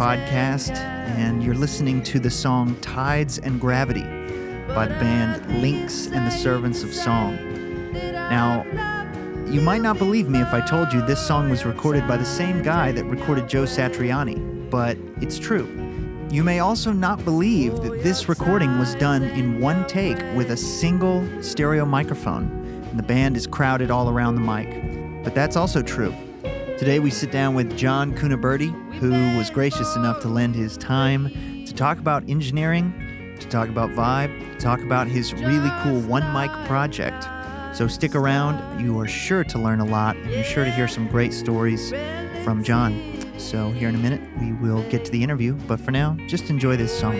podcast, and you're listening to the song Tides and Gravity by the band Lynx and the Servants of Song. Now, you might not believe me if I told you this song was recorded by the same guy that recorded Joe Satriani, but it's true. You may also not believe that this recording was done in one take with a single stereo microphone, and the band is crowded all around the mic. But that's also true. Today we sit down with John Cuniberti, who was gracious enough to lend his time to talk about engineering, to talk about vibe, to talk about his really cool one mic project. So stick around. You are sure to learn a lot, and you're sure to hear some great stories from John. So here in a minute, we will get to the interview. But for now, just enjoy this song.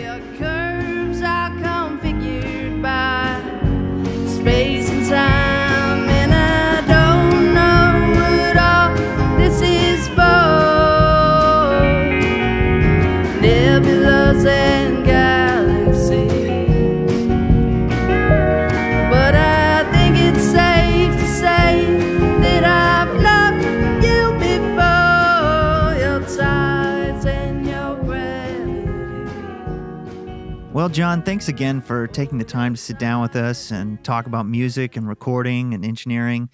Well, John, thanks again for taking the time to sit down with us and talk about music and recording and engineering.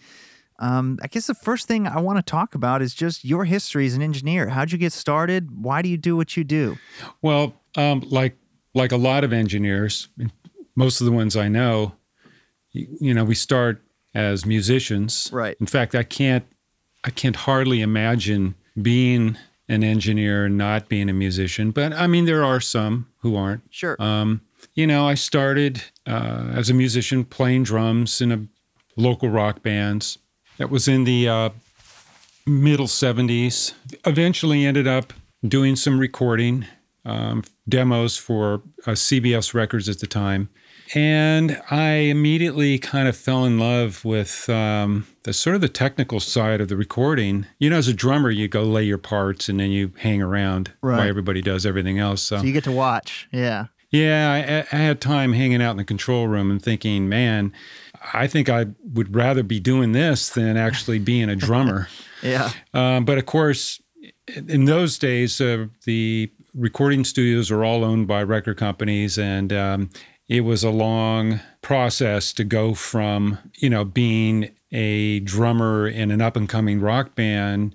Um, I guess the first thing I want to talk about is just your history as an engineer. How'd you get started? Why do you do what you do? Well, um, like like a lot of engineers, most of the ones I know, you, you know, we start as musicians. Right. In fact, I can't I can't hardly imagine being an engineer and not being a musician. But I mean, there are some who aren't. Sure. Um, you know, I started uh, as a musician playing drums in a local rock bands. That was in the uh, middle 70s. Eventually ended up doing some recording um, demos for uh, CBS Records at the time. And I immediately kind of fell in love with um, the sort of the technical side of the recording. You know, as a drummer, you go lay your parts and then you hang around Right. while everybody does everything else. So, so you get to watch. Yeah. yeah, I, I had time hanging out in the control room and thinking, man, I think I would rather be doing this than actually being a drummer. Yeah. Um, but of course, in those days, uh, the recording studios were all owned by record companies, and um, it was a long process to go from you know being a drummer in an up and coming rock band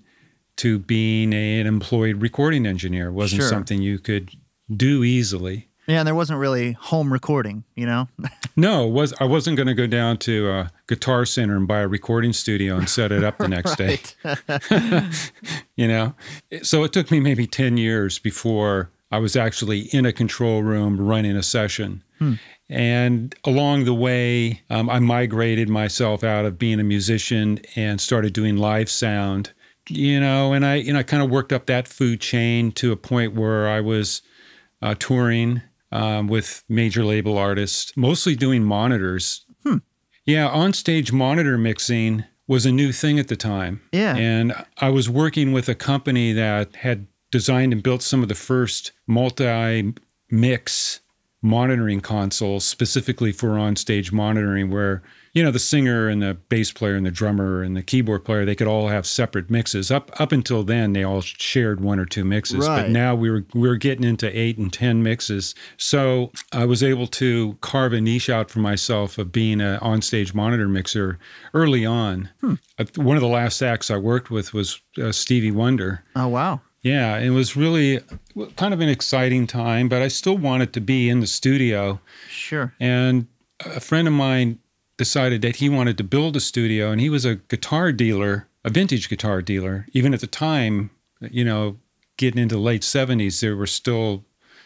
to being a, an employed recording engineer. It wasn't Sure. something you could do easily. Yeah, and there wasn't really home recording, you know? No, was I wasn't going to go down to a Guitar Center and buy a recording studio and set it up the next day. you know, so it took me maybe ten years before I was actually in a control room running a session. Hmm. And along the way, um, I migrated myself out of being a musician and started doing live sound. You know, and I, you know, I kind of worked up that food chain to a point where I was uh, touring um, with major label artists, mostly doing monitors. Yeah, on stage monitor mixing was a new thing at the time. Yeah. And I was working with a company that had designed and built some of the first multi mix monitoring consoles specifically for on stage monitoring, where, you know, the singer and the bass player and the drummer and the keyboard player, they could all have separate mixes. Up up until then, they all shared one or two mixes. Right. But now we were we were getting into eight and ten mixes. So I was able to carve a niche out for myself of being an on stage monitor mixer early on. Uh, One of the last acts I worked with was uh, Stevie Wonder. Oh, wow. Yeah, it was really kind of an exciting time, but I still wanted to be in the studio. Sure. And a friend of mine decided that he wanted to build a studio, and he was a guitar dealer, a vintage guitar dealer. Even at the time, you know, getting into the late 70s, there were still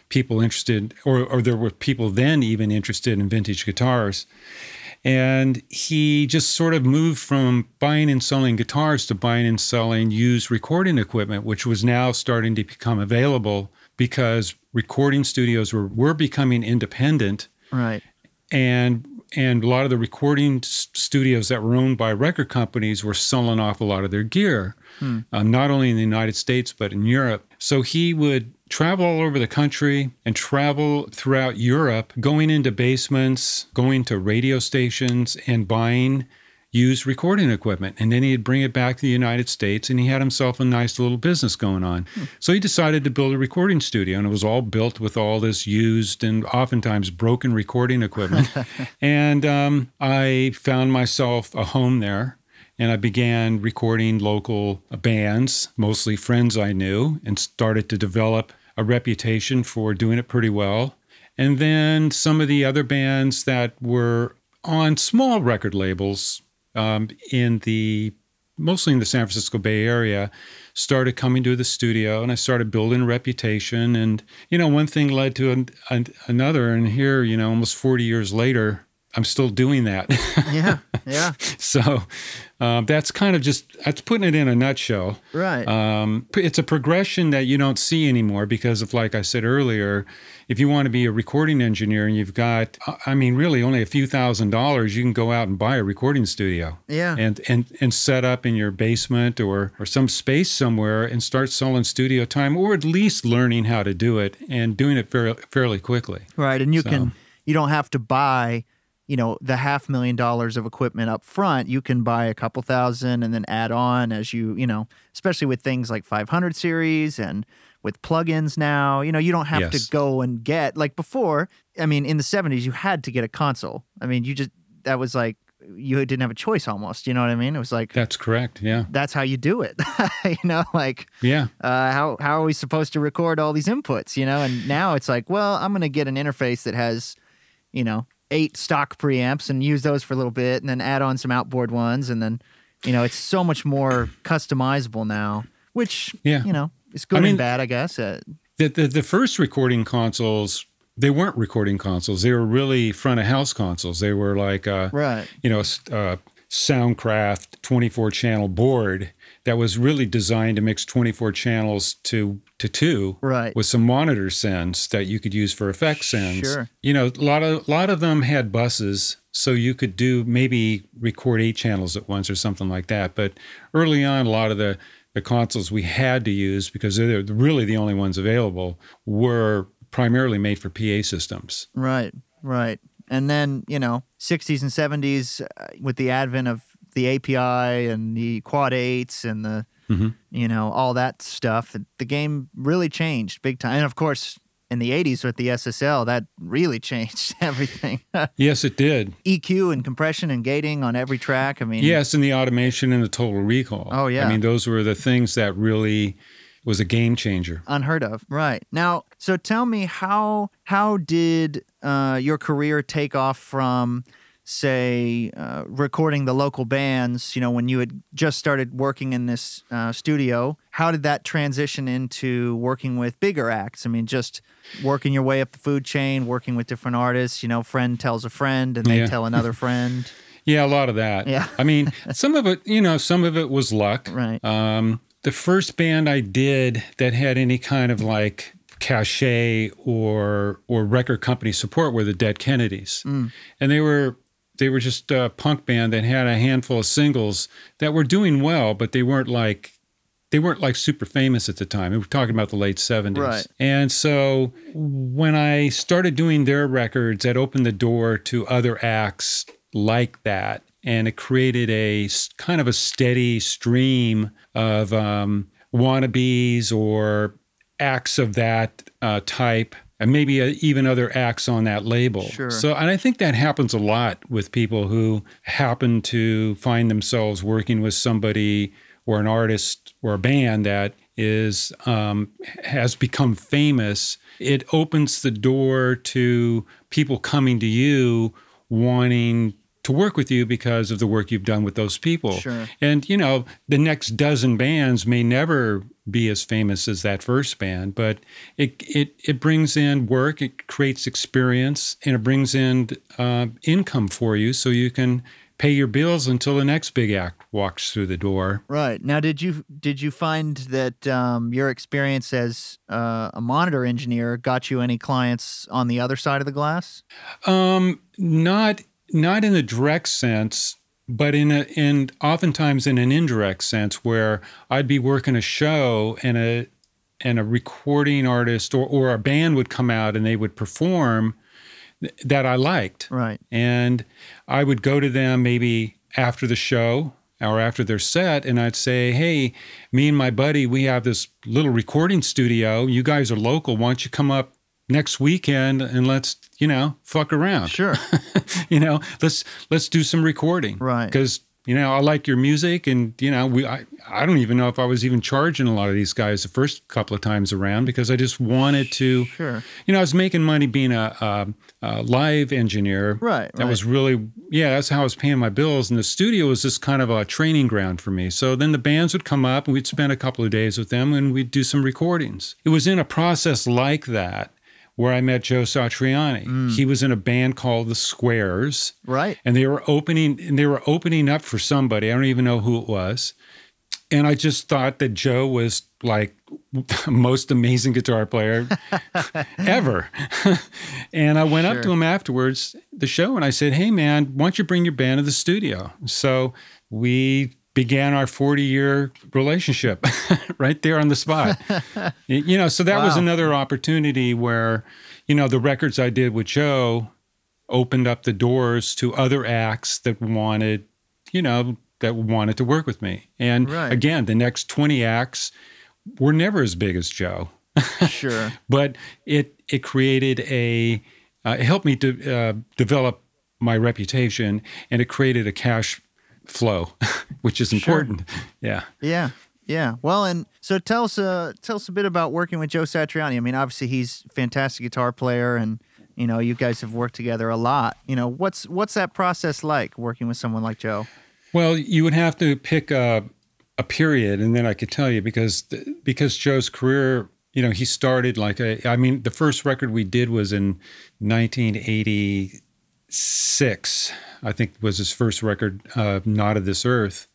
people interested, or, or there were people then even interested in vintage guitars. And he just sort of moved from buying and selling guitars to buying and selling used recording equipment, which was now starting to become available because recording studios were, were becoming independent Right. and and a lot of the recording studios that were owned by record companies were selling off a lot of their gear, um, not only in the United States but in Europe. So he would travel all over the country and travel throughout Europe, going into basements, going to radio stations, and buying used recording equipment. And then he'd bring it back to the United States and he had himself a nice little business going on. So he decided to build a recording studio and it was all built with all this used and oftentimes broken recording equipment. and um, I found myself a home there. And I began recording local bands, mostly friends I knew, and started to develop a reputation for doing it pretty well. And then some of the other bands that were on small record labels um, in the mostly in the San Francisco Bay Area started coming to the studio and I started building a reputation. And you know one thing led to an, an, another. And here you know almost 40 years later I'm still doing that Yeah. Yeah. so um, that's kind of just that's putting it in a nutshell Right. um, it's a progression that you don't see anymore because of like i said earlier if you want to be a recording engineer and you've got uh, i mean really only a few thousand dollars you can go out and buy a recording studio Yeah. and and and set up in your basement or or some space somewhere and start selling studio time or at least learning how to do it and doing it fairly fairly quickly Right, and you So- can you don't have to buy, you know, the half million dollars of equipment up front. You can buy a couple thousand and then add on as you, you know, especially with things like 500 series and with plugins now. You know, you don't have Yes. to go and get like before. I mean, in the 70s, you had to get a console. I mean, you just that was like you didn't have a choice almost. You know what I mean? It was like that's correct yeah that's how you do it. you know, like yeah uh, how how are we supposed to record all these inputs? You know, and now it's like, well, I'm going to get an interface that has, you know, eight stock preamps and use those for a little bit, and then add on some outboard ones, and then, you know, it's so much more customizable now, which Yeah. you know, is good I mean- and bad, I guess. Uh, the, the the first recording consoles they weren't recording consoles they were really front of house consoles they were like uh right. you know uh soundcraft 24 channel board that was really designed to mix 24 channels to to two Right. with some monitor sends that you could use for effect sends Sure. you know a lot of a lot of them had buses so you could do maybe record eight channels at once or something like that but early on a lot of the the consoles we had to use because they're really the only ones available were primarily made for PA systems. Right, right. And then, you know, 60s and 70s uh, with the advent of the API and the quad eights and the, Mhm. you know, all that stuff, the game really changed big time. And of course, in the 80s with the SSL, that really changed everything. Yes, it did. EQ and compression and gating on every track. I mean, Yes, and the automation and the total recall. Oh, yeah. I mean, those were the things that really was a game changer. unheard of right now so tell me how how did uh, your career take off from say uh, recording the local bands you know when you had just started working in this uh, studio how did that transition into working with bigger acts i mean just working your way up the food chain working with different artists you know friend tells a friend and they Yeah. tell another friend Yeah, a lot of that. Yeah. I mean, some of it, you know, some of it was luck. Right. Um, the first band I did that had any kind of like cachet or or record company support were the Dead Kennedys, Mm. and they were they were just a punk band that had a handful of singles that were doing well, but they weren't like they weren't like super famous at the time. We were talking about the late 70s. Right. And so when I started doing their records, that opened the door to other acts like that. And it created a kind of a steady stream of um, wannabes or acts of that uh, type. And maybe uh, even other acts on that label. Sure. So, and I think that happens a lot with people who happen to find themselves working with somebody or an artist or a band that is um, has become famous, it opens the door to people coming to you wanting to work with you because of the work you've done with those people. Sure. And you know, the next dozen bands may never be as famous as that first band, but it it it brings in work, it creates experience, and it brings in uh, income for you, so you can pay your bills until the next big act walks through the door. Right now, did you did you find that um, your experience as uh, a monitor engineer got you any clients on the other side of the glass? Um, not not in a direct sense, but in a in oftentimes in an indirect sense where I'd be working a show and a and a recording artist or, or a band would come out and they would perform th- that I liked. Right. And I would go to them maybe after the show or after their set and I'd say, Hey, me and my buddy, we have this little recording studio. You guys are local. Why don't you come up next weekend and let's, you know, fuck around. Sure. you know, let's let's do some recording. Right. Because you know, I like your music, and you know, we I, I don't even know if I was even charging a lot of these guys the first couple of times around because I just wanted to. Sure. You know, I was making money being a, a, a live engineer. Right, That right. was really yeah. That's how I was paying my bills, and the studio was just kind of a training ground for me. So then the bands would come up, and we'd spend a couple of days with them, and we'd do some recordings. It was in a process like that where I met Joe Satriani. Mm. He was in a band called the Squares Right. and they were opening and they were opening up for somebody. I don't even know who it was. And I just thought that Joe was like the most amazing guitar player ever. and I went up to him afterwards the show and I said, "Hey man, why don't you bring your band to the studio?" So we began our 40 year relationship right there on the spot. you know, so that was another opportunity where, you know, the records I did with Joe opened up the doors to other acts that wanted, you know, that wanted to work with me. And Right. again, the next 20 acts were never as big as Joe, Sure. but it it created a uh, it helped me to uh, develop my reputation and it created a cash flow, which is important. Yeah. Yeah. Yeah. Well, and so tell us uh tell us a bit about working with Joe Satriani. I mean, obviously he's a fantastic guitar player and you know, you guys have worked together a lot. You know, what's what's that process like working with someone like Joe? Well, you would have to pick a, a period, and then I could tell you because because Joe's career, you know, he started like a. I mean, the first record we did was in 1986. I think was his first record, uh, "Not of This Earth,"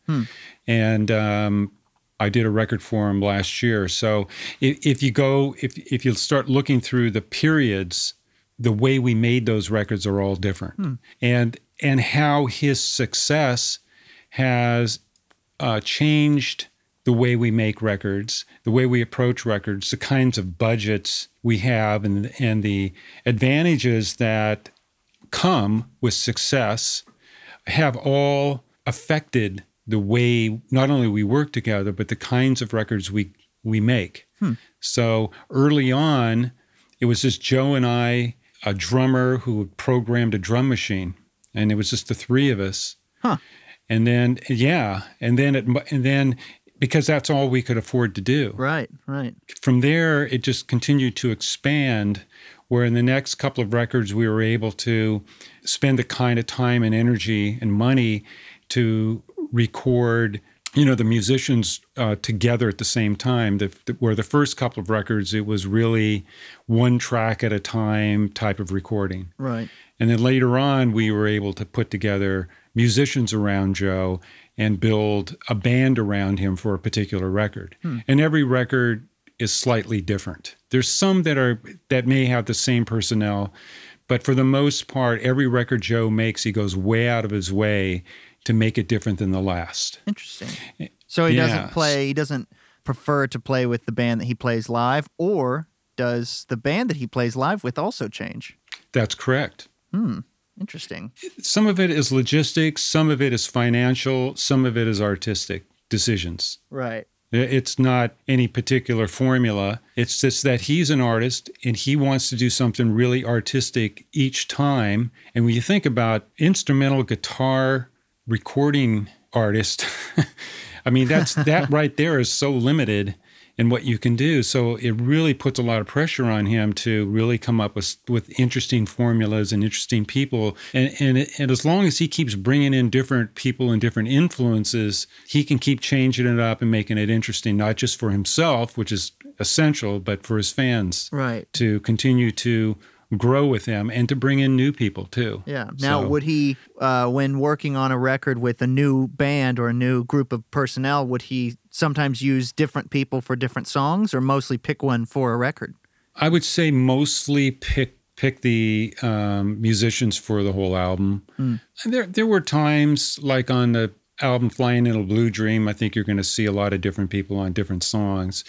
and um, I did a record for him last year. So if, if you go, if if you start looking through the periods, the way we made those records are all different, and and how his success has uh, changed the way we make records, the way we approach records, the kinds of budgets we have, and and the advantages that come with success have all affected the way not only we work together but the kinds of records we we make. Hmm. So early on, it was just Joe and I, a drummer who programmed a drum machine, and it was just the three of us. Huh. And then yeah, and then it and then because that's all we could afford to do Right, right. from there, it just continued to expand. Where in the next couple of records, we were able to spend the kind of time and energy and money to record, you know, the musicians uh, together at the same time. The, the- where the first couple of records, it was really one track at a time type of recording. Right. And then later on, we were able to put together musicians around Joe and build a band around him for a particular record. And every record is slightly different. There's some that are that may have the same personnel, but for the most part, every record Joe makes, he goes way out of his way to make it different than the last. Interesting. So he Yes. doesn't play he doesn't prefer to play with the band that he plays live or does the band that he plays live with also change? That's correct. Hmm. Interesting. Some of it is logistics, some of it is financial, some of it is artistic decisions. Right. Uh, it's not any particular formula. It's just that he's an artist and he wants to do something really artistic each time. And when you think about instrumental guitar recording artist, I mean that's that right there is so limited in what you can do. So it really puts a lot of pressure on him to really come up with with interesting formulas and interesting people. And and and as long as he keeps bringing in different people and different influences, he can keep changing it up and making it interesting, not just for himself, which is essential, but for his fans Right. to continue to grow with them and to bring in new people too. Yeah. Now, So- would he, uh, when working on a record with a new band or a new group of personnel, would he sometimes use different people for different songs, or mostly pick one for a record? I would say mostly pick pick the um, musicians for the whole album. There, there were times like on the album "Flying in a Blue Dream." I think you're going to see a lot of different people on different songs,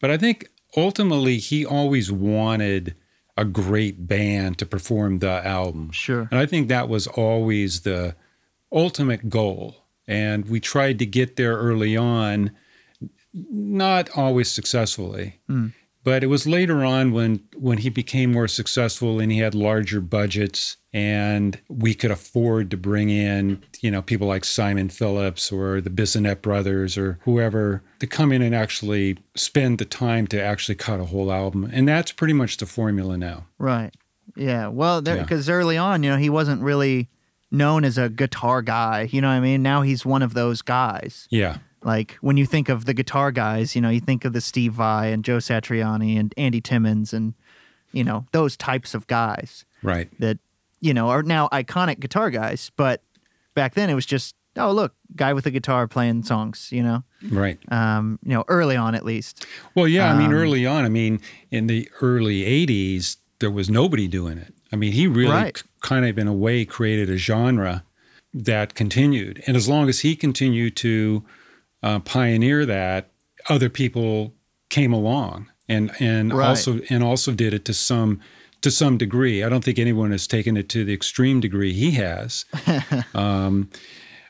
but I think ultimately he always wanted a great band to perform the album. Sure. And I think that was always the ultimate goal. And we tried to get there early on, not always successfully. Hmm. But it was later on when when he became more successful and he had larger budgets and we could afford to bring in, you know, people like Simon Phillips or the Bissonette brothers or whoever to come in and actually spend the time to actually cut a whole album. And that's pretty much the formula now. Right. Yeah. Well, Yeah. because early on, you know, he wasn't really known as a guitar guy. You know what I mean? Now he's one of those guys. Yeah. Like when you think of the guitar guys, you know, you think of the Steve Vai and Joe Satriani and Andy Timmons and, you know, those types of guys Right. that, you know, are now iconic guitar guys. But back then it was just, oh, look, guy with a guitar playing songs, you know, Right. um, you know, early on at least. Well, yeah, I mean, Um, early on, I mean, in the early 80s, there was nobody doing it. I mean, he really Right. k- kind of, in a way, created a genre that continued. And as long as he continued to uh, pioneer that, other people came along and and Right. also and also did it to some to some degree. I don't think anyone has taken it to the extreme degree he has. um,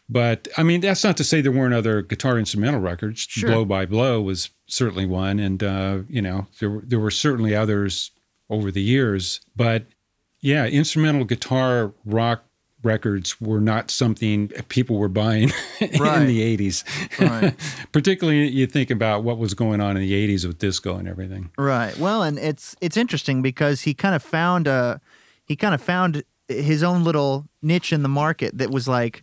but I mean, that's not to say there weren't other guitar instrumental records. Sure. Blow by Blow was certainly one, and uh, you know there were, there were certainly others over the years. But yeah, instrumental guitar rock records were not something people were buying Right. in the '80s. Right. Particularly, you think about what was going on in the '80s with disco and everything. Right. Well, and it's it's interesting because he kind of found a he kind of found his own little niche in the market that was like,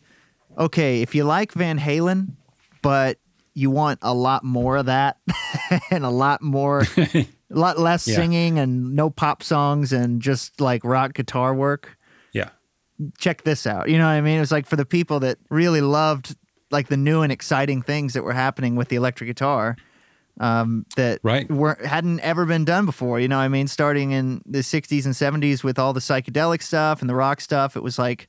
okay, if you like Van Halen, but you want a lot more of that and a lot more a lot less Yeah. singing and no pop songs and just like rock guitar work, check this out. You know what I mean? It was like for the people that really loved like the new and exciting things that were happening with the electric guitar um, that Right. weren't hadn't ever been done before. You know, what I mean, starting in the '60s and '70s with all the psychedelic stuff and the rock stuff, it was like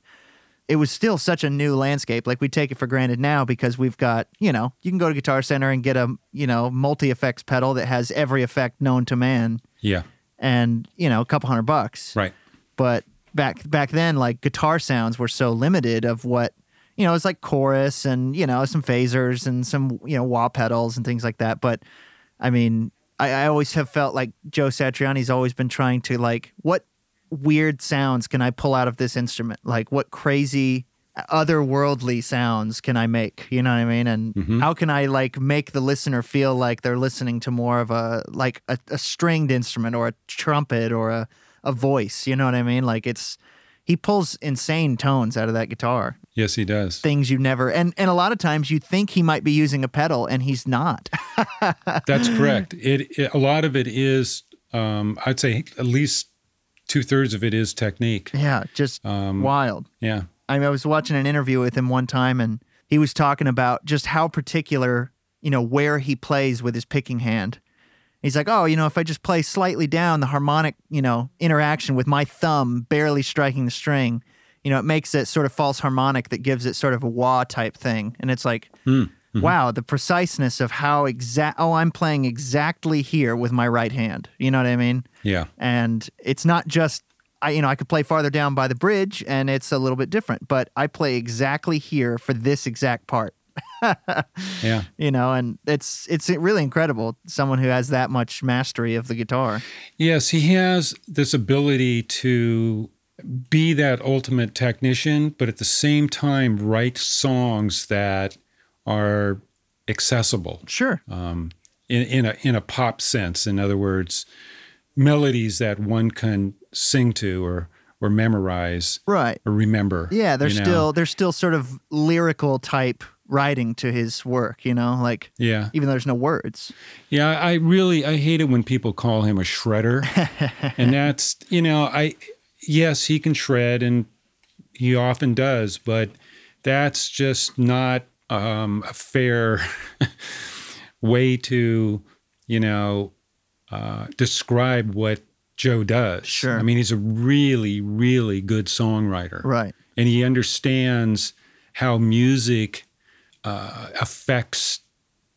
it was still such a new landscape. Like we take it for granted now because we've got you know you can go to Guitar Center and get a you know multi effects pedal that has every effect known to man yeah, and you know a couple hundred bucks right. but back back then like guitar sounds were so limited of what you know it's like chorus and you know some phasers and some you know wah pedals and things like that. But i mean I, I always have felt like joe satriani's always been trying to like what weird sounds can i pull out of this instrument? Like what crazy otherworldly sounds can i make? You know what i mean? And Mhm. how can i like make the listener feel like they're listening to more of a like a, a stringed instrument or a trumpet or a, a voice you know what i mean like it's he pulls insane tones out of that guitar Yes, he does. things you never and and a lot of times you think he might be using a pedal and he's not That's correct. It, it a lot of it is, um, I'd say, at least two thirds of it is technique. yeah just Um, wild Yeah, I, mean, I was watching an interview with him one time and he was talking about just how particular you know where he plays with his picking hand he's like oh you know if i just play slightly down the harmonic you know interaction with my thumb barely striking the string you know it makes it sort of false harmonic that gives it sort of a wah type thing. And it's like hmm, hmm. wow the preciseness of how exact oh i'm playing exactly here with my right hand. You know what i mean? Yeah, and it's not just I you know I could play farther down by the bridge and it's a little bit different, but I play exactly here for this exact part. yeah. You know, and it's it's really incredible someone who has that much mastery of the guitar. Yes, he has this ability to be that ultimate technician, but at the same time write songs that are accessible Sure. um, in, in a in a pop sense. In other words, melodies that one can sing to or or memorize Right. or remember. Yeah, there's you know? still there's still sort of lyrical type writing to his work, you know, like yeah even though there's no words. Yeah, I really I hate it when people call him a shredder. and that's, you know, I yes, he can shred and he often does, but that's just not um, a fair way to, you know, uh, describe what Joe does. Sure. I mean, he's a really, really good songwriter. Right. And he understands how music uh, affects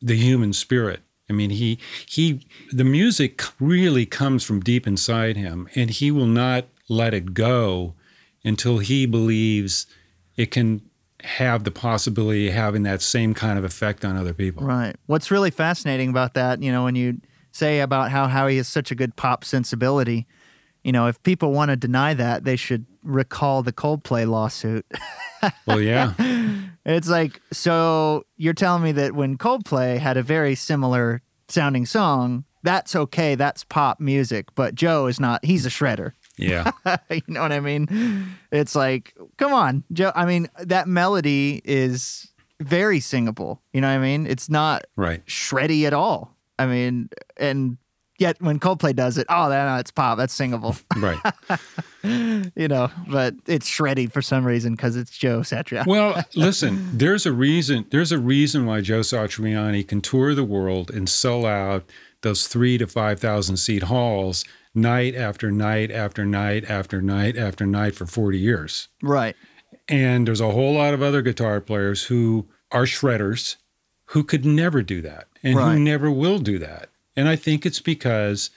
the human spirit. I mean, he he the music really comes from deep inside him, and he will not let it go until he believes it can have the possibility of having that same kind of effect on other people. Right. What's really fascinating about that, you know, when you say about how Howie has such a good pop sensibility, you know, if people want to deny that, they should recall the Coldplay lawsuit. Well, yeah, it's like, so you're telling me that when Coldplay had a very similar sounding song, that's okay, that's pop music, but Joe is not, he's a shredder. yeah, you know what I mean? It's like, come on, Joe. I mean, that melody is very singable. You know what I mean? It's not right. shreddy at all. I mean, and yet when Coldplay does it, oh, no, it's pop. That's singable. Right. you know, but it's shreddy for some reason because it's Joe Satriani. Well, listen, there's a reason. There's a reason why Joe Satriani can tour the world and sell out those three to five thousand seat halls night after night after night after night after night for forty years. right. And there's a whole lot of other guitar players who are shredders who could never do that and Right. who never will do that. And I think it's because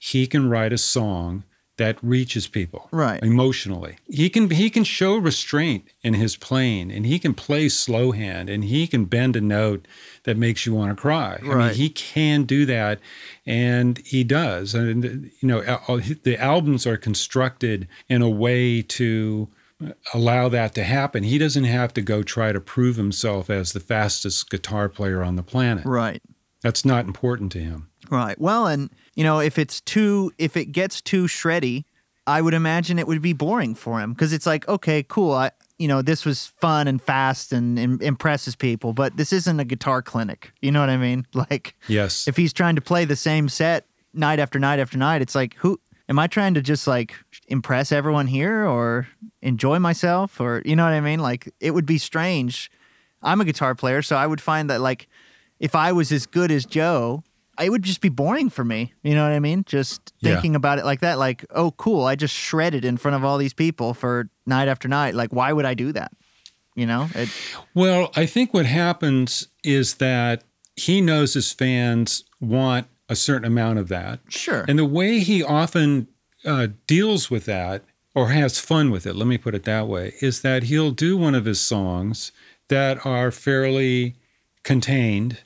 he can write a song that reaches people Right. emotionally. He can he can show restraint in his playing and he can play slow hand and he can bend a note that makes you want to cry. I mean, he can do that and he does. And you know, the albums are constructed in a way to uh, allow that to happen. He doesn't have to go try to prove himself as the fastest guitar player on the planet. Right. That's not important to him. Right. Well, and you know, if it's too, if it gets too shreddy, I would imagine it would be boring for him because it's like, okay, cool. I, you know, this was fun and fast and, im- impresses people, but this isn't a guitar clinic. You know what I mean? Like, Yes. if he's trying to play the same set night after night after night, it's like, who am I trying to just like impress everyone here or enjoy myself or you know what I mean? Like, it would be strange. I'm a guitar player, so I would find that like if I was as good as Joe, it would just be boring for me. You know what I mean? Just Yeah. thinking about it like that, like, oh, cool, I just shredded in front of all these people for night after night. Like, why would I do that? You know? It, Well, I think what happens is that he knows his fans want a certain amount of that. sure. And the way he often uh, deals with that or has fun with it, let me put it that way, is that he'll do one of his songs that are fairly contained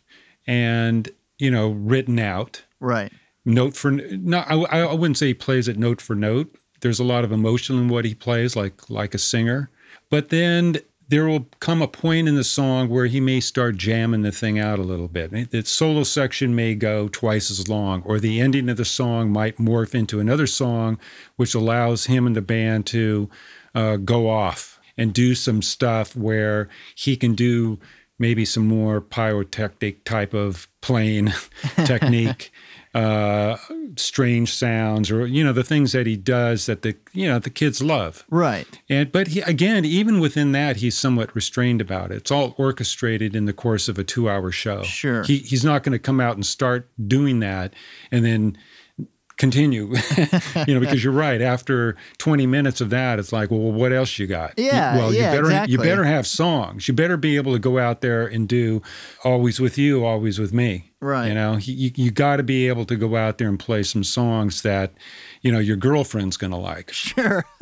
and, you know, written out. Right. note for not I, I wouldn't say he plays it note for note. There's a lot of emotion in what he plays like like a singer. But then there will come a point in the song where he may start jamming the thing out a little bit. The solo section may go twice as long or the ending of the song might morph into another song which allows him and the band to uh, go off and do some stuff where he can do maybe some more pyrotechnic type of playing technique uh, strange sounds or you know the things that he does that the you know the kids love Right. and but he, again even within that he's somewhat restrained about it it's all orchestrated in the course of a two hour show Sure. he, he's not going to come out and start doing that and then continue you know because you're right. After 20 minutes of that it's like well what else you got? You- Yeah, well yeah, you better you better have songs. You better be able to go out there and do always with you always with me Right. you know you, you got to be able to go out there and play some songs that you know your girlfriend's going to like Sure.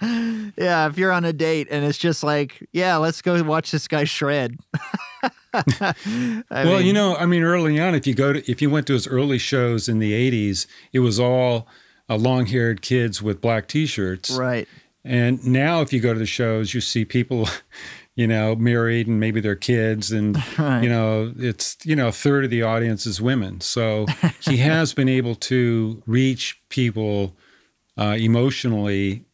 yeah, if you're on a date and it's just like, yeah, let's go watch this guy shred. Well, mean, you know, I mean, early on, if you go to if you went to his early shows in the '80s, it was all uh, long-haired kids with black T-shirts, right. and now if you go to the shows, you see people, you know, married and maybe their kids, and Right. you know, it's you know, a third of the audience is women. So he has been able to reach people uh, emotionally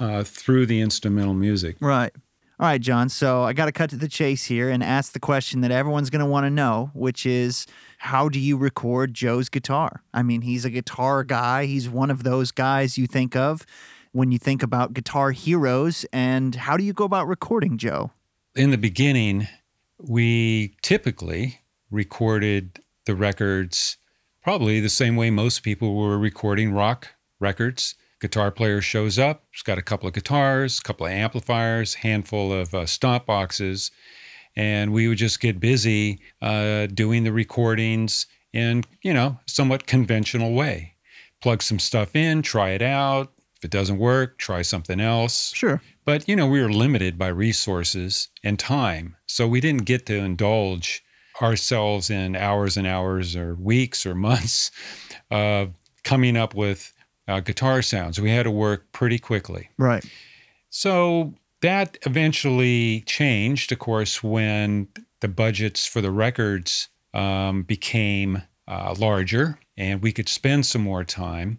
uh, through the instrumental music. Right. All right, John. So I got to cut to the chase here and ask the question that everyone's going to want to know, which is how do you record Joe's guitar? I mean, he's a guitar guy. He's one of those guys you think of when you think about guitar heroes. And how do you go about recording Joe? In the beginning, we typically recorded the records probably the same way most people were recording rock records. Guitar player shows up, he's got a couple of guitars, a couple of amplifiers, handful of uh, stomp boxes, and we would just get busy uh, doing the recordings in you know somewhat conventional way. Plug some stuff in, try it out. If it doesn't work, try something else. Sure. But you know, we were limited by resources and time, so we didn't get to indulge ourselves in hours and hours or weeks or months of coming up with uh, guitar sounds. We had to work pretty quickly. Right. So that eventually changed, of course, when the budgets for the records um, became uh, larger and we could spend some more time.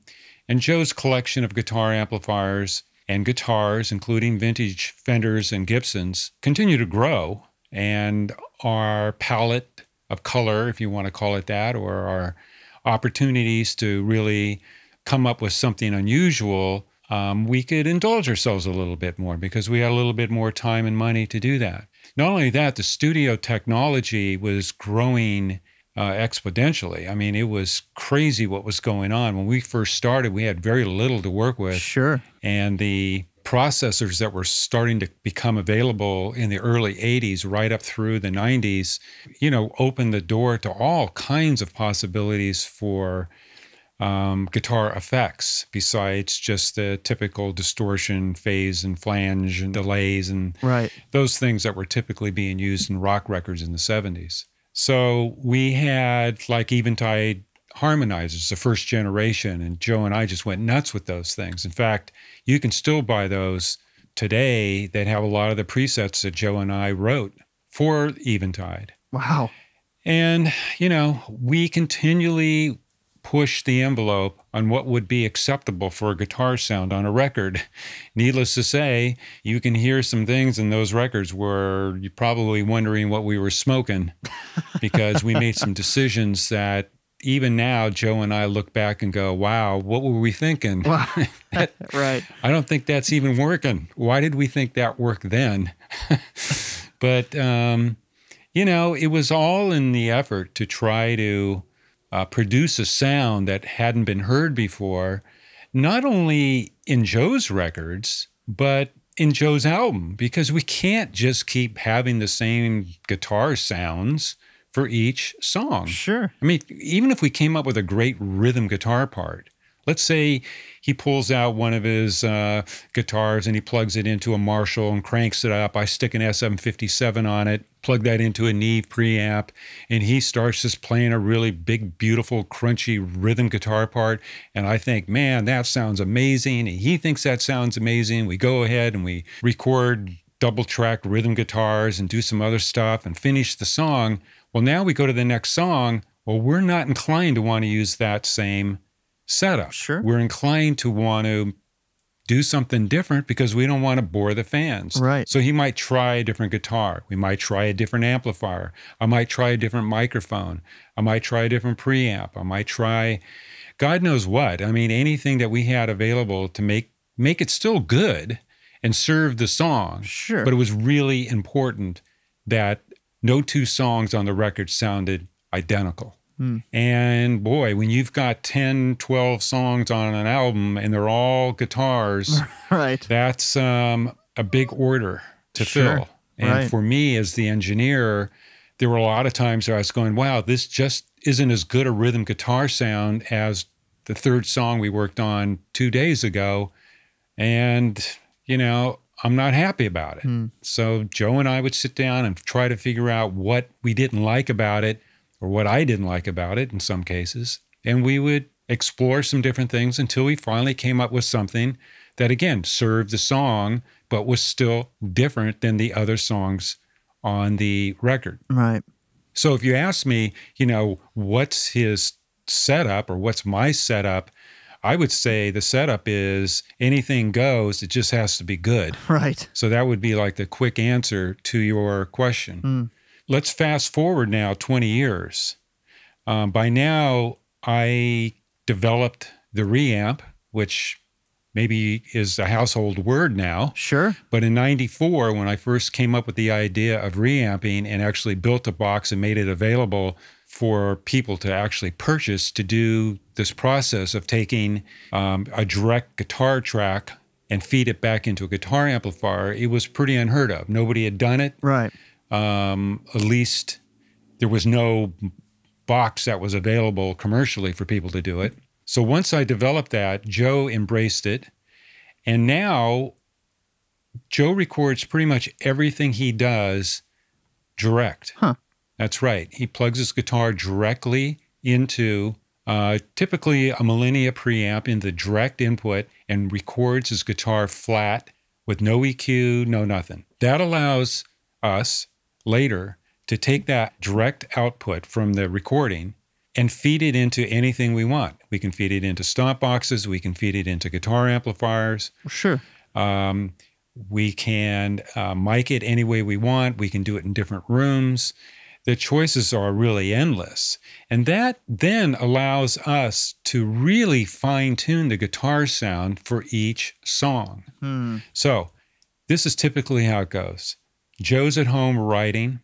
And Joe's collection of guitar amplifiers and guitars, including vintage Fenders and Gibsons, continue to grow. And our palette of color, if you want to call it that, or our opportunities to really come up with something unusual, um, we could indulge ourselves a little bit more because we had a little bit more time and money to do that. Not only that, the studio technology was growing uh, exponentially. I mean, it was crazy what was going on. When we first started, we had very little to work with. Sure. And the processors that were starting to become available in the early 80s right up through the 90s you know opened the door to all kinds of possibilities for um, guitar effects besides just the typical distortion phase and flange and delays and Right. those things that were typically being used in rock records in the 70s. So we had like Eventide harmonizers, the first generation, and Joe and I just went nuts with those things. In fact, you can still buy those today that have a lot of the presets that Joe and I wrote for Eventide. Wow. And, you know, we continually push the envelope on what would be acceptable for a guitar sound on a record. Needless to say, you can hear some things in those records where you're probably wondering what we were smoking because we made some decisions that even now, Joe and I look back and go, wow, what were we thinking? Wow. right. I don't think that's even working. Why did we think that worked then? but, um, you know, it was all in the effort to try to uh, produce a sound that hadn't been heard before, not only in Joe's records, but in Joe's album, because we can't just keep having the same guitar sounds for each song. Sure. I mean, even if we came up with a great rhythm guitar part, let's say he pulls out one of his uh, guitars and he plugs it into a Marshall and cranks it up. I stick an SM57 on it, plug that into a Neve preamp, and he starts just playing a really big, beautiful, crunchy rhythm guitar part. And I think, man, that sounds amazing. And he thinks that sounds amazing. We go ahead and we record double track rhythm guitars and do some other stuff and finish the song. Well, now we go to the next song. Well, we're not inclined to want to use that same setup. Sure. We're inclined to want to do something different because we don't want to bore the fans. Right. So he might try a different guitar. We might try a different amplifier. I might try a different microphone. I might try a different preamp. I might try God knows what. I mean anything that we had available to make make it still good and serve the song. Sure. But it was really important that no two songs on the record sounded identical. And boy, when you've got 10, 12 songs on an album and they're all guitars, Right. that's um, a big order to Sure. fill. And Right. for me as the engineer, there were a lot of times where I was going, wow, this just isn't as good a rhythm guitar sound as the third song we worked on two days ago. And, you know, I'm not happy about it. So Joe and I would sit down and try to figure out what we didn't like about it or what I didn't like about it in some cases. And we would explore some different things until we finally came up with something that, again, served the song, but was still different than the other songs on the record. Right. So if you ask me, you know, what's his setup or what's my setup, I would say the setup is anything goes, it just has to be good. Right. So that would be like the quick answer to your question. Hmm. Let's fast forward now 20 years. Um, by now, I developed the reamp, which maybe is a household word now. Sure. But in 94, when I first came up with the idea of reamping and actually built a box and made it available for people to actually purchase to do this process of taking um, a direct guitar track and feed it back into a guitar amplifier, it was pretty unheard of. Nobody had done it. Right. Um, at least there was no box that was available commercially for people to do it. So once I developed that, Joe embraced it. And now Joe records pretty much everything he does direct. Huh. That's right. He plugs his guitar directly into uh, typically a Millennia preamp in the direct input and records his guitar flat with no EQ, no nothing. That allows us later to take that direct output from the recording and feed it into anything we want. We can feed it into stomp boxes, we can feed it into guitar amplifiers. Sure. Um, we can uh, mic it any way we want. We can do it in different rooms. The choices are really endless. And that then allows us to really fine tune the guitar sound for each song. Hmm. So, this is typically how it goes Joe's at home writing,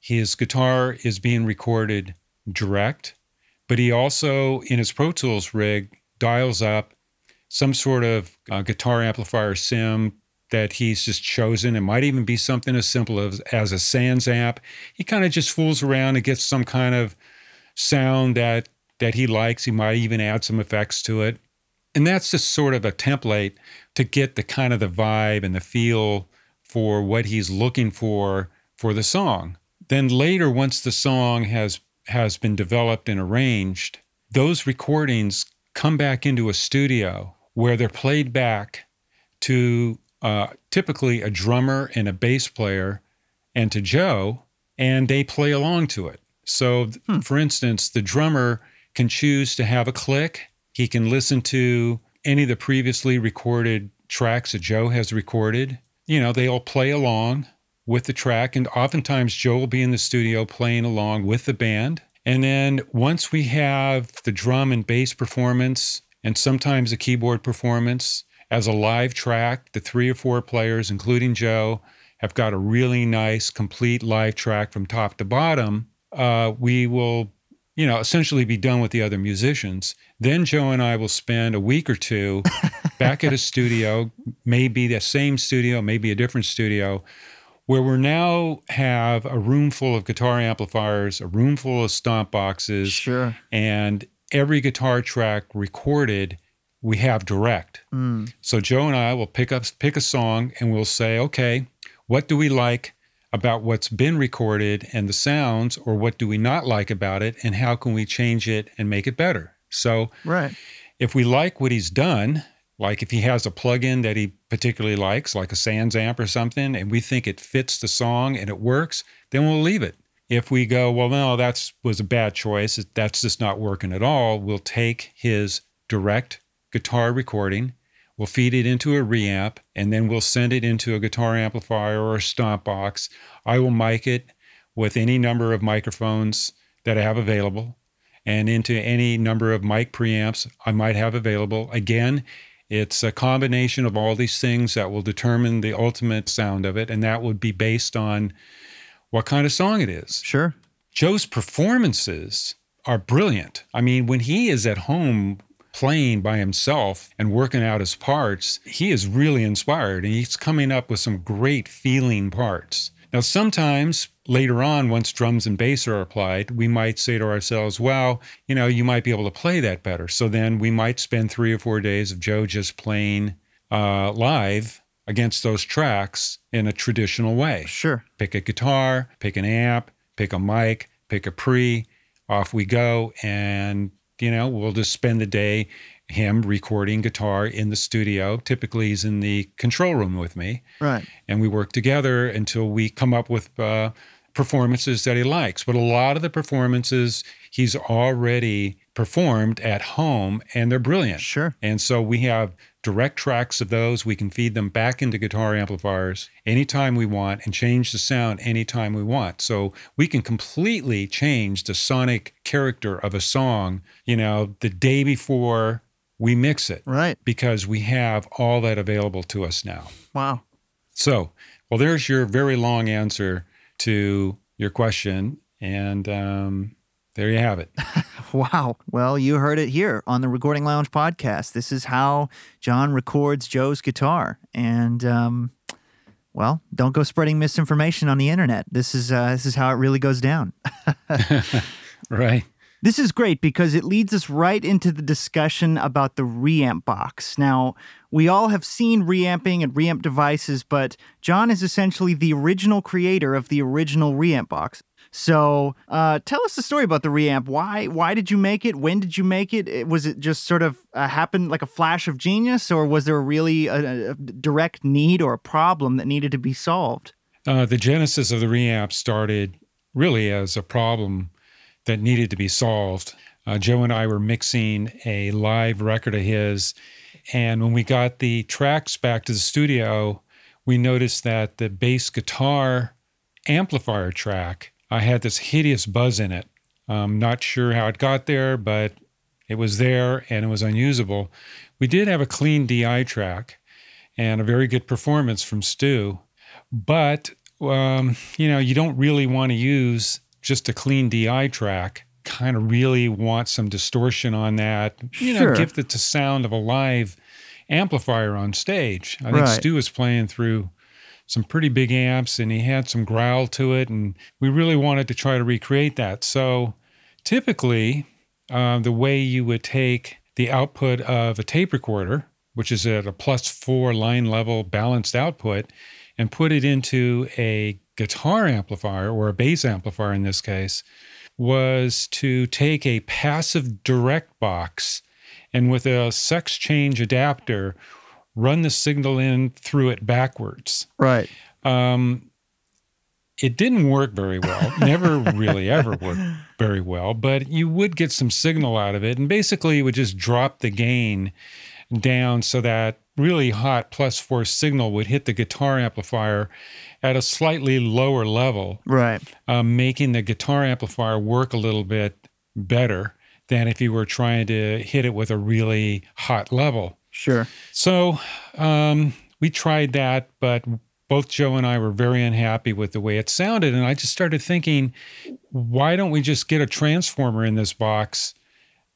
his guitar is being recorded direct, but he also, in his Pro Tools rig, dials up some sort of uh, guitar amplifier sim that he's just chosen. It might even be something as simple as, as a Sans amp. He kind of just fools around and gets some kind of sound that that he likes. He might even add some effects to it. And that's just sort of a template to get the kind of the vibe and the feel for what he's looking for for the song. Then later once the song has has been developed and arranged, those recordings come back into a studio where they're played back to uh, typically a drummer and a bass player and to Joe, and they play along to it. So, Hmm. for instance, the drummer can choose to have a click. He can listen to any of the previously recorded tracks that Joe has recorded. You know, they all play along with the track, and oftentimes Joe will be in the studio playing along with the band. And then once we have the drum and bass performance, and sometimes a keyboard performance as a live track, the three or four players, including Joe, have got a really nice, complete live track from top to bottom. Uh, we will, you know, essentially be done with the other musicians. Then Joe and I will spend a week or two back at a studio, maybe the same studio, maybe a different studio, where we now have a room full of guitar amplifiers, a room full of stomp boxes, Sure. and every guitar track recorded we have direct. Mm. So Joe and I will pick up pick a song and we'll say, okay, what do we like about what's been recorded and the sounds, or what do we not like about it, and how can we change it and make it better? So Right. if we like what he's done, like if he has a plugin that he particularly likes, like a Sans amp or something, and we think it fits the song and it works, then we'll leave it. If we go, well, no, that's was a bad choice. That's just not working at all. We'll take his direct guitar recording, we'll feed it into a reamp, and then we'll send it into a guitar amplifier or a stomp box. I will mic it with any number of microphones that I have available and into any number of mic preamps I might have available. Again, it's a combination of all these things that will determine the ultimate sound of it, and that would be based on what kind of song it is. Sure. Joe's performances are brilliant. I mean, when he is at home playing by himself and working out his parts, he is really inspired and he's coming up with some great feeling parts. Now, sometimes later on, once drums and bass are applied, we might say to ourselves, well, you know, you might be able to play that better. So then we might spend three or four days of Joe just playing uh, live against those tracks in a traditional way Sure. pick a guitar, pick an amp, pick a mic, pick a pre, off we go. And, you know, we'll just spend the day him recording guitar in the studio. Typically, he's in the control room with me, Right. and we work together until we come up with uh, performances that he likes. But a lot of the performances he's already performed at home, and they're brilliant. Sure. And so we have direct tracks of those. We can feed them back into guitar amplifiers anytime we want and change the sound anytime we want. So we can completely change the sonic character of a song, you know, the day before we mix it Right. because we have all that available to us now. Wow. So, well, there's your very long answer to your question. And um, there you have it. Wow. Well, you heard it here on the Recording Lounge podcast. This is how John records Joe's guitar. And, um, well, don't go spreading misinformation on the internet. This is uh, this is how it really goes down. right. This is great because it leads us right into the discussion about the reamp box. Now, we all have seen reamping and reamp devices, but John is essentially the original creator of the original reamp box. So, uh, tell us the story about the reamp. Why why did you make it? When did you make it? Was it just sort of uh, happened like a flash of genius, or was there really a, a direct need or a problem that needed to be solved? Uh, the genesis of the reamp started really as a problem that needed to be solved. Uh, Joe and I were mixing a live record of his, and when we got the tracks back to the studio, we noticed that the bass guitar amplifier track I had this hideous buzz in it. I'm not sure how it got there, but it was there and it was unusable. We did have a clean DI track and a very good performance from Stu, but um, you know, you don't really want to use just a clean DI track. Kind of really want some distortion on that. You know, Sure. give it the sound of a live amplifier on stage. I think Right. Stu was playing through some pretty big amps and he had some growl to it and we really wanted to try to recreate that. So typically uh, the way you would take the output of a tape recorder which is at a plus four line level balanced output and put it into a guitar amplifier or a bass amplifier in this case was to take a passive direct box and with a sex change adapter run the signal in through it backwards Right. um, it didn't work very well. Never really ever worked very well, but you would get some signal out of it. And basically, it would just drop the gain down so that really hot plus four signal would hit the guitar amplifier at a slightly lower level, Right. um, making the guitar amplifier work a little bit better than if you were trying to hit it with a really hot level. Sure. So um, we tried that, but both Joe and I were very unhappy with the way it sounded. And I just started thinking, why don't we just get a transformer in this box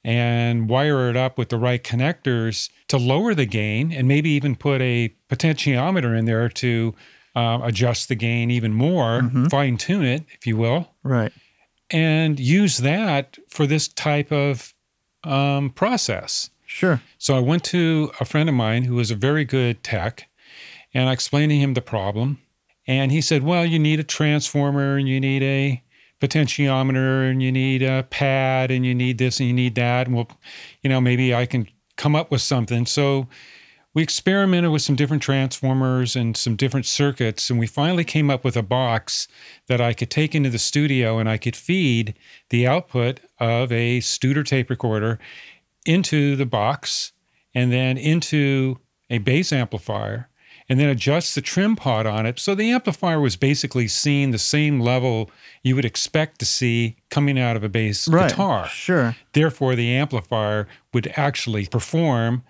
and wire it up with the right connectors to lower the gain and maybe even put a potentiometer in there to uh, adjust the gain even more, fine tune it, if you will Right. and use that for this type of um, process. Sure. So I went to a friend of mine who was a very good tech, and I explained to him the problem. And he said, Well, you need a transformer, and you need a potentiometer, and you need a pad, and you need this, and you need that. And well, you know, maybe I can come up with something. So we experimented with some different transformers and some different circuits, and we finally came up with a box that I could take into the studio and I could feed the output of a Studer tape recorder into the box and then into a bass amplifier and then adjust the trim pot on it. So the amplifier was basically seeing the same level you would expect to see coming out of a bass Right. guitar. Sure. Therefore, the amplifier would actually perform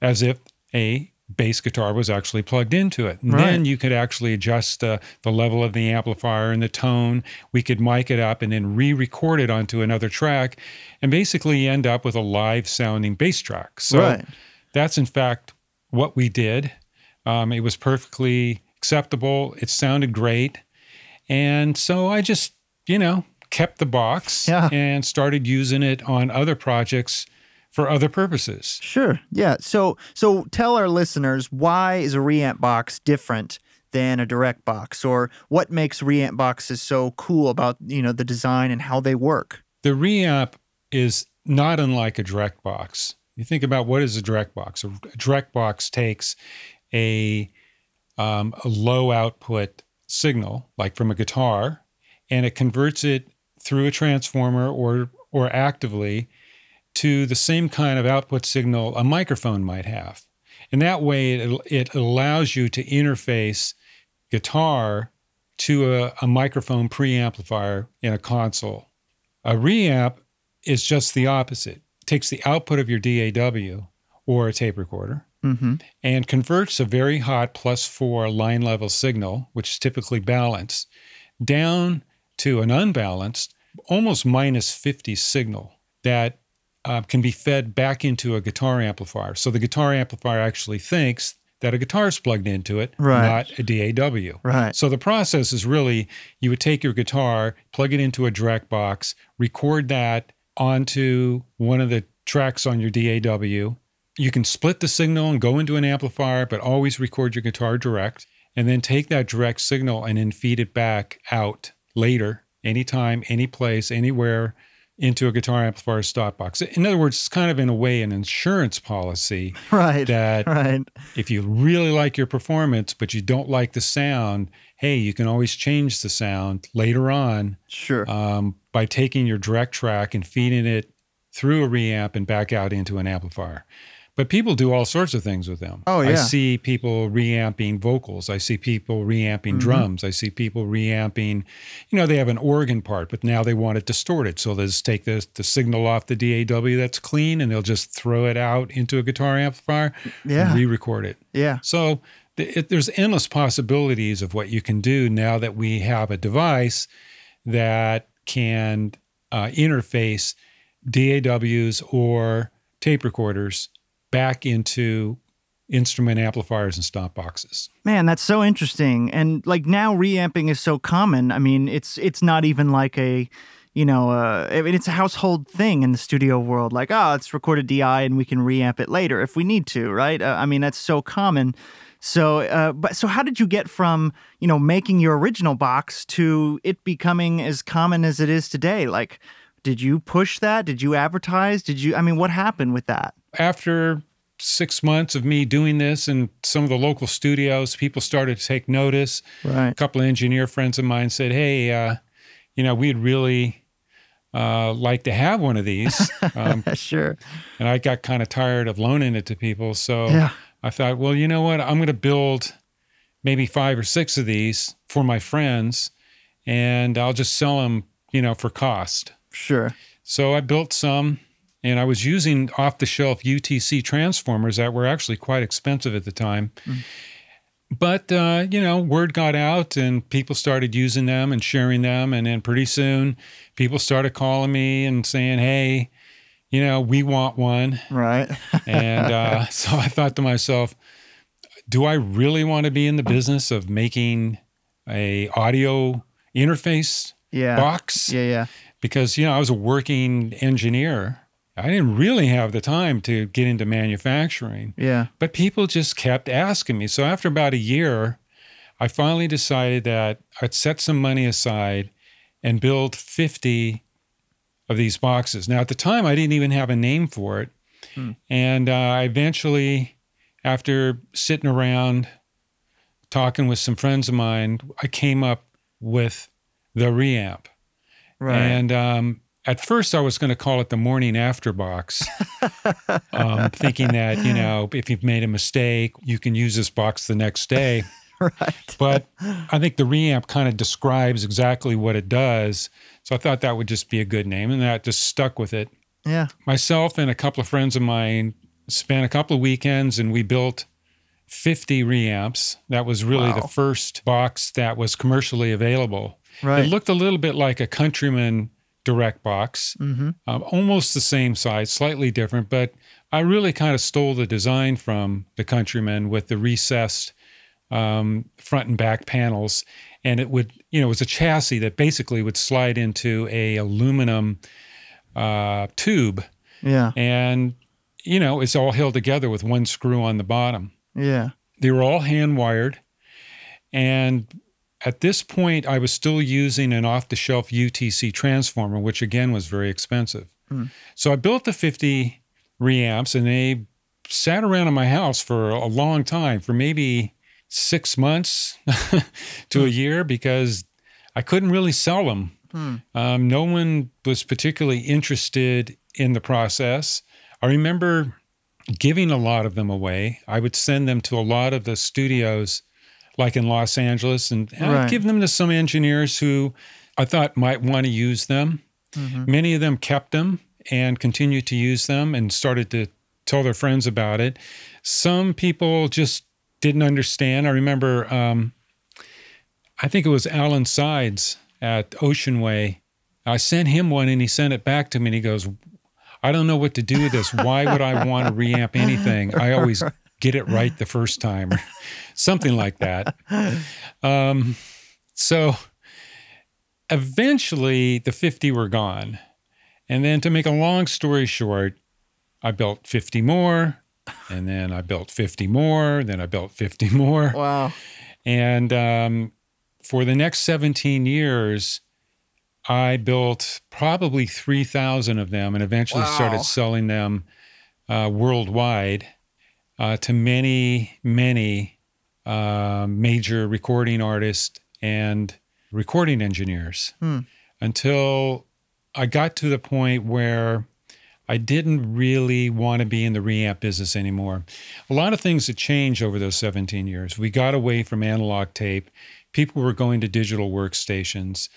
as if a bass guitar was actually plugged into it. And Right. then you could actually adjust the, the level of the amplifier and the tone. We could mic it up and then re record it onto another track and basically end up with a live sounding bass track. So Right. that's in fact what we did. Um, it was perfectly acceptable. It sounded great. And so I just, you know, kept the box Yeah. and started using it on other projects for other purposes. Sure. Yeah. So so tell our listeners why is a reamp box different than a direct box or what makes reamp boxes so cool about, you know, the design and how they work. The reamp is not unlike a direct box. You think about what is a direct box. A direct box takes a, um, a low output signal, like from a guitar, and it converts it through a transformer or or actively to the same kind of output signal a microphone might have. And that way, it, it allows you to interface guitar to a, a microphone preamplifier in a console. A reamp is just the opposite. It takes the output of your DAW or a tape recorder Mm-hmm. and converts a very hot plus four line level signal, which is typically balanced, down to an unbalanced almost minus 50 signal that uh, can be fed back into a guitar amplifier. So the guitar amplifier actually thinks that a guitar is plugged into it, Right. not a DAW. Right. So the process is really you would take your guitar, plug it into a direct box, record that onto one of the tracks on your DAW. You can split the signal and go into an amplifier, but always record your guitar direct, and then take that direct signal and then feed it back out later, anytime, any place, anywhere into a guitar amplifier stomp box. In other words, it's kind of in a way an insurance policy Right. that right. if you really like your performance but you don't like the sound, hey, you can always change the sound later on Sure. um, by taking your direct track and feeding it through a reamp and back out into an amplifier. But people do all sorts of things with them. Oh, yeah. I see people reamping vocals. I see people reamping Mm-hmm. drums. I see people reamping, you know, they have an organ part, but now they want it distorted. So they'll just take the, the signal off the DAW that's clean and they'll just throw it out into a guitar amplifier Yeah. and re record it. yeah. So th- it, there's endless possibilities of what you can do now that we have a device that can uh, interface DAWs or tape recorders back into instrument amplifiers and stomp boxes. Man, that's so interesting. And like now reamping is so common. I mean, it's it's not even like a you know, uh, I mean, it's a household thing in the studio world. Like, oh, let's record a DI and we can reamp it later if we need to, right? Uh, I mean, that's so common. So, uh, but so how did you get from you know making your original box to it becoming as common as it is today? Like, did you push that? Did you advertise? Did you? I mean, what happened with that? After six months of me doing this and some of the local studios, people started to take notice. Right. a couple of engineer friends of mine said, "Hey, uh, you know, we'd really uh, like to have one of these," um, sure. and I got kind of tired of loaning it to people. So Yeah. I thought, well, you know what? I'm going to build maybe five or six of these for my friends, and I'll just sell them, you know, for cost. Sure. So I built some, and I was using off the shelf UTC transformers that were actually quite expensive at the time. But, uh, you know, word got out and people started using them and sharing them. And then pretty soon people started calling me and saying, hey, you know, we want one. Right. And uh, so I thought to myself, do I really want to be in the business of making a audio interface yeah. box? Yeah. Yeah. Because you know I was a working engineer. I didn't really have the time to get into manufacturing, Yeah. but people just kept asking me. So after about a year, I finally decided that I'd set some money aside and build 50 of these boxes. Now at the time I didn't even have a name for it. And uh, I eventually after sitting around talking with some friends of mine, I came up with the reamp. Right. And um, at first, I was going to call it the morning after box, um, thinking that, you know, if you've made a mistake, you can use this box the next day. right. But I think the reamp kind of describes exactly what it does. So I thought that would just be a good name, and that just stuck with it. Yeah. Myself and a couple of friends of mine spent a couple of weekends and we built 50 reamps. That was really Wow. the first box that was commercially available. Right. It looked a little bit like a Countryman direct box, mm-hmm. um, almost the same size, slightly different, but I really kind of stole the design from the Countryman with the recessed um, front and back panels. And it would, you know, it was a chassis that basically would slide into a aluminum uh, tube, Yeah. and you know, it's all held together with one screw on the bottom. Yeah. They were all hand wired. And at this point, I was still using an off the shelf UTC transformer, which again was very expensive. Hmm. So I built the 50 reamps and they sat around in my house for a long time, for maybe six months to a hmm. year, because I couldn't really sell them. Hmm. Um, no one was particularly interested in the process. I remember giving a lot of them away. I would send them to a lot of the studios, like in Los Angeles, and, Right. I'd give them to some engineers who I thought might want to use them. Many of them kept them and continued to use them and started to tell their friends about it. Some people just didn't understand. I remember, um, I think it was Alan Sides at Ocean Way I sent him one and he sent it back to me and he goes, I don't know what to do with this. Why would I want to reamp anything? I always get it right the first time or something like that. Um, so eventually the 50 were gone. And then to make a long story short, I built 50 more and then I built 50 more, then I built 50 more. Wow. And um, for the next 17 years, I built probably 3,000 of them and eventually Wow. started selling them uh, worldwide uh, to many, many uh, major recording artists and recording engineers Hmm. until I got to the point where I didn't really want to be in the reamp business anymore. A lot of things had changed over those 17 years. We got away from analog tape. People were going to digital workstations.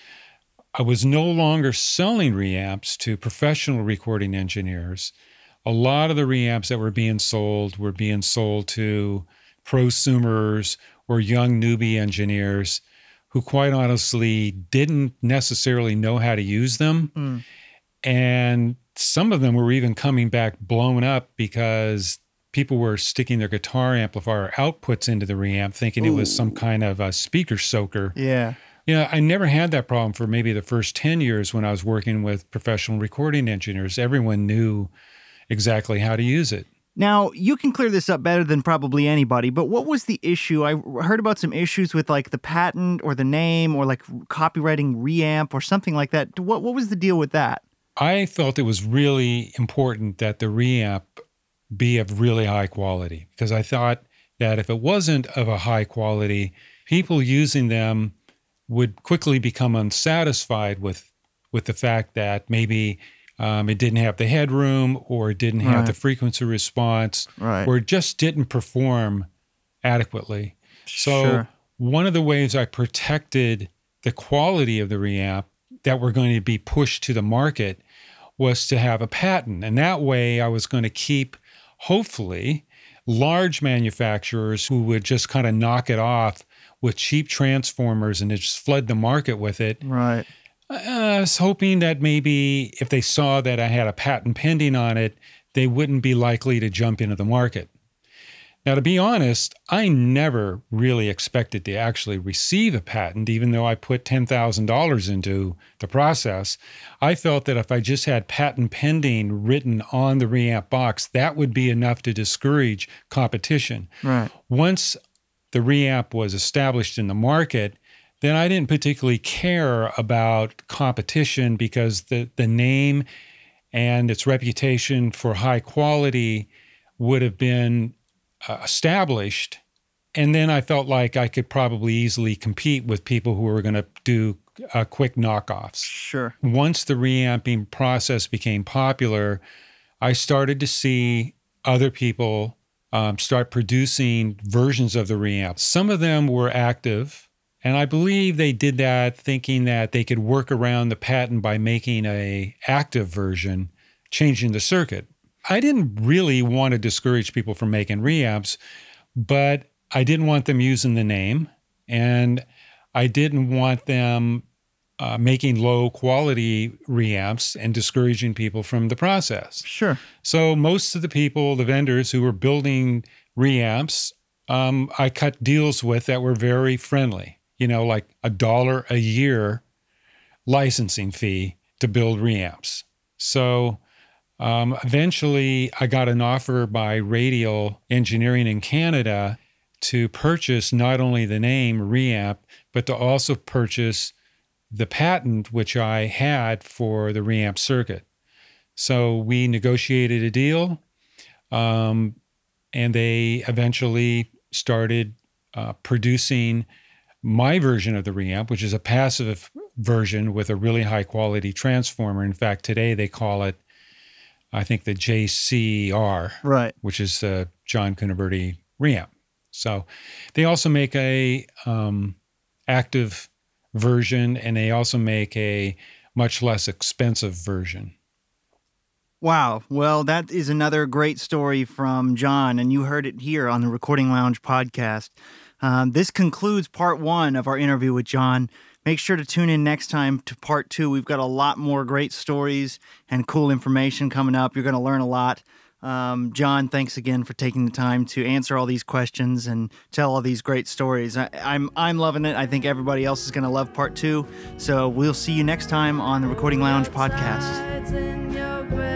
I was no longer selling reamps to professional recording engineers. A lot of the reamps that were being sold were being sold to prosumers or young newbie engineers who, quite honestly, didn't necessarily know how to use them. Mm. And some of them were even coming back blown up because people were sticking their guitar amplifier outputs into the reamp thinking it was some kind of a speaker soaker. Yeah. You know, I never had that problem for maybe the first 10 years when I was working with professional recording engineers. Everyone knew exactly how to use it. Now, you can clear this up better than probably anybody, but what was the issue? I heard about some issues with like the patent or the name or like copywriting reamp or something like that. What what was the deal with that? I felt it was really important that the reamp be of really high quality because I thought that if it wasn't of a high quality, people using them would quickly become unsatisfied with with the fact that maybe um, it didn't have the headroom or it didn't have Right. the frequency response Right. or it just didn't perform adequately. So Sure. one of the ways I protected the quality of the reamp that were going to be pushed to the market was to have a patent. And that way I was going to keep, hopefully, large manufacturers who would just kind of knock it off with cheap transformers and just flood the market with it. Right. Uh, I was hoping that maybe if they saw that I had a patent pending on it, they wouldn't be likely to jump into the market. Now, to be honest, I never really expected to actually receive a patent, even though I put $10,000 into the process. I felt that if I just had patent pending written on the reamp box, that would be enough to discourage competition Right. once the reamp was established in the market, then I didn't particularly care about competition because the, the name and its reputation for high quality would have been uh, established. And then I felt like I could probably easily compete with people who were going to do uh, quick knockoffs Sure. once the reamping process became popular, I started to see other people um, start producing versions of the reamp. Some of them were active, and I believe they did that thinking that they could work around the patent by making a active version, changing the circuit. I didn't really want to discourage people from making reamps, but I didn't want them using the name, and I didn't want them uh, making low quality reamps and discouraging people from the process. Sure. So most of the people, the vendors who were building reamps, um, I cut deals with that were very friendly. You know, like a dollar a year licensing fee to build reamps. So um, eventually, I got an offer by Radial Engineering in Canada to purchase not only the name reamp, but to also purchase the patent which I had for the reamp circuit. So we negotiated a deal, um, and they eventually started uh, producing my version of the reamp, which is a passive version with a really high quality transformer. In fact, today they call it, I think, the JCR Right. which is uh, John Cuniberti reamp. So they also make a um, active version, and they also make a much less expensive version. Wow. Well, that is another great story from John, and you heard it here on the Recording Lounge podcast. Um, this concludes part one of our interview with John. make sure to tune in next time to part two. We've got a lot more great stories and cool information coming up. You're going to learn a lot. Um, John, thanks again for taking the time to answer all these questions and tell all these great stories. I, I'm I'm loving it. I think everybody else is going to love part two. So we'll see you next time on the Recording Lounge podcast.